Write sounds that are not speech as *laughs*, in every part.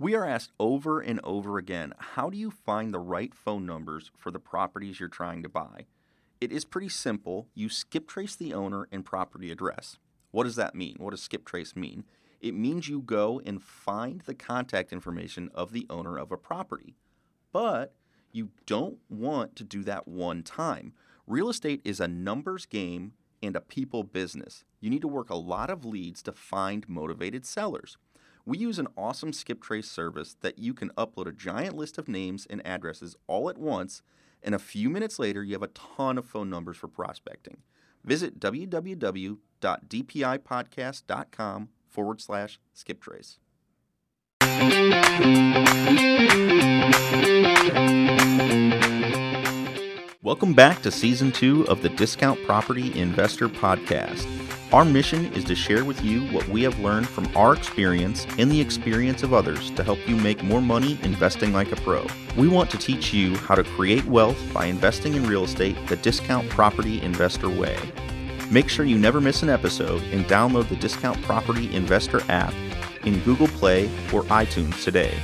We are asked over and over again how do you find the right phone numbers for the properties you're trying to buy? It is pretty simple. You skip trace the owner and property address. What does that mean? What does skip trace mean? It means you go and find the contact information of the owner of a property. But you don't want to do that one time. Real estate is a numbers game and a people business. You need to work a lot of leads to find motivated sellers. We use an awesome skip trace service that you can upload a giant list of names and addresses all at once, and a few minutes later, you have a ton of phone numbers for prospecting. Visit www.dpipodcast.com forward slash skip trace. Welcome back to season two of the Discount Property Investor Podcast. Our mission is to share with you what we have learned from our experience and the experience of others to help you make more money investing like a pro. We want to teach you how to create wealth by investing in real estate the discount property investor way. Make sure you never miss an episode and download the Discount Property Investor app in Google Play or iTunes today.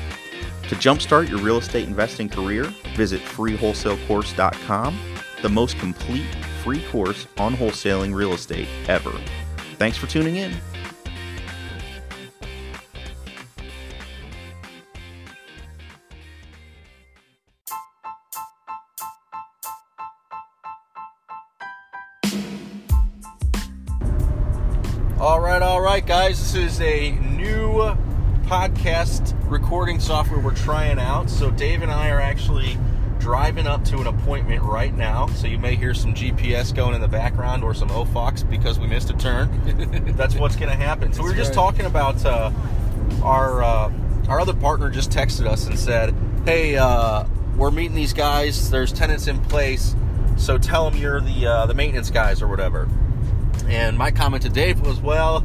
To jumpstart your real estate investing career, visit freewholesalecourse.com, the most complete free course on wholesaling real estate ever. Thanks for tuning in. All right, all right, guys. This is a new podcast recording software we're trying out. So, Dave and I are actually driving up to an appointment right now. So, you may hear some GPS going in the background or some OFOX because we missed a turn. *laughs* That's what's going to happen. So, we were just right. talking about uh, our uh, our other partner just texted us and said, "Hey, uh, we're meeting these guys. There's tenants in place. So tell them you're the uh, the maintenance guys or whatever." And my comment to Dave was, well,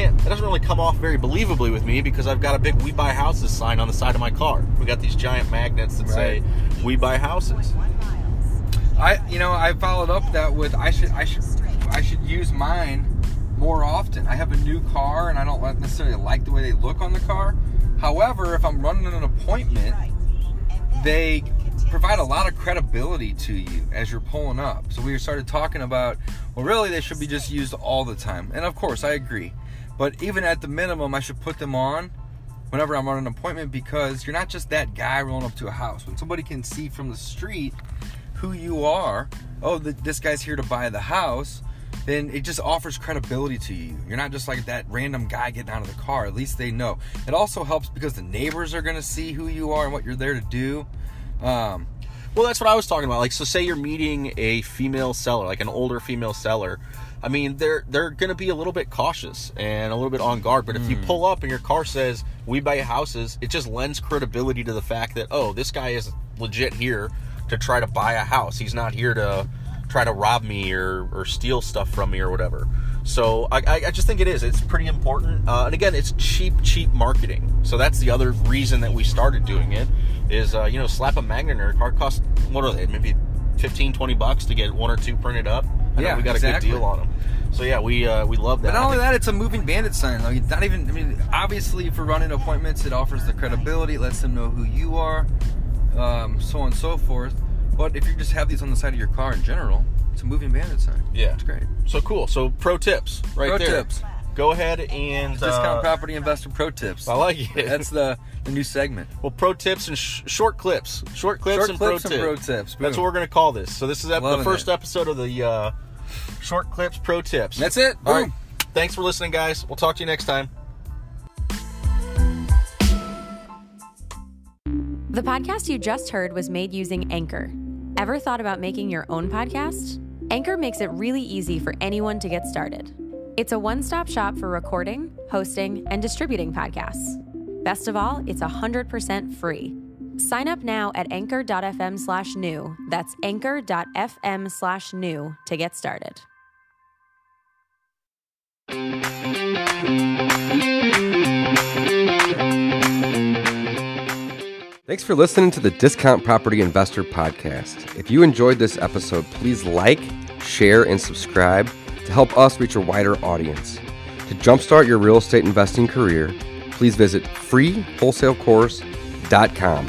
can't, it doesn't really come off very believably with me because I've got a big We Buy Houses sign on the side of my car. We got these giant magnets that say, We Buy Houses. I, you know, I followed up that with I should, I should, I should use mine more often. I have a new car, and I don't necessarily like the way they look on the car. However, if I'm running an appointment, they provide a lot of credibility to you as you're pulling up. So we started talking about, well, really, they should be just used all the time. And of course, I agree. But even at the minimum, I should put them on whenever I'm on an appointment because you're not just that guy rolling up to a house. When somebody can see from the street who you are, oh, the, this guy's here to buy the house, then it just offers credibility to you. You're not just like that random guy getting out of the car. At least they know. It also helps because the neighbors are going to see who you are and what you're there to do. Um, Well, that's what I was talking about. Like, so say you're meeting a female seller, like an older female seller. I mean, they're they're going to be a little bit cautious and a little bit on guard. But if you pull up and your car says "We buy houses," it just lends credibility to the fact that oh, this guy is legit here to try to buy a house. He's not here to try to rob me or, or steal stuff from me or whatever. So I, I I just think it is. It's pretty important. Uh, and again, it's cheap, cheap marketing. So that's the other reason that we started doing it. Is uh, you know slap a magnet in your car costs what are they maybe 15 20 bucks to get one or two printed up I Yeah, we got exactly. a good deal on them so yeah we uh, we love that But not only that, it's a moving bandit sign. Like, it's not even. I mean, obviously, for running appointments, it offers the credibility. It lets them know who you are, um, so on and so forth. But if you just have these on the side of your car in general, it's a moving bandit sign. Yeah. it's great. so cool so pro tips right Pro there Pro tips. go ahead and Discount uh, property investor pro tips. I like it That's the the new segment. well pro tips and sh- short clips short clips Short and, clips pro, and pro tips. tips. that's what we're gonna call this so this is ep- the first it. episode of the uh, short clips pro tips That's it. all right thanks for listening guys we'll talk to you next time The podcast you just heard was made using Anchor. Ever thought about making your own podcast? Anchor makes it really easy for anyone to get started. It's a one stop shop for recording, hosting, and distributing podcasts. Best of all, it's 100% free. Sign up now at anchor.fm slash new. That's anchor.fm slash new to get started. Thanks for listening to the Discount Property Investor Podcast. If you enjoyed this episode, please like, share, and subscribe to help us reach a wider audience. To jumpstart your real estate investing career, please visit freewholesalecourse.com,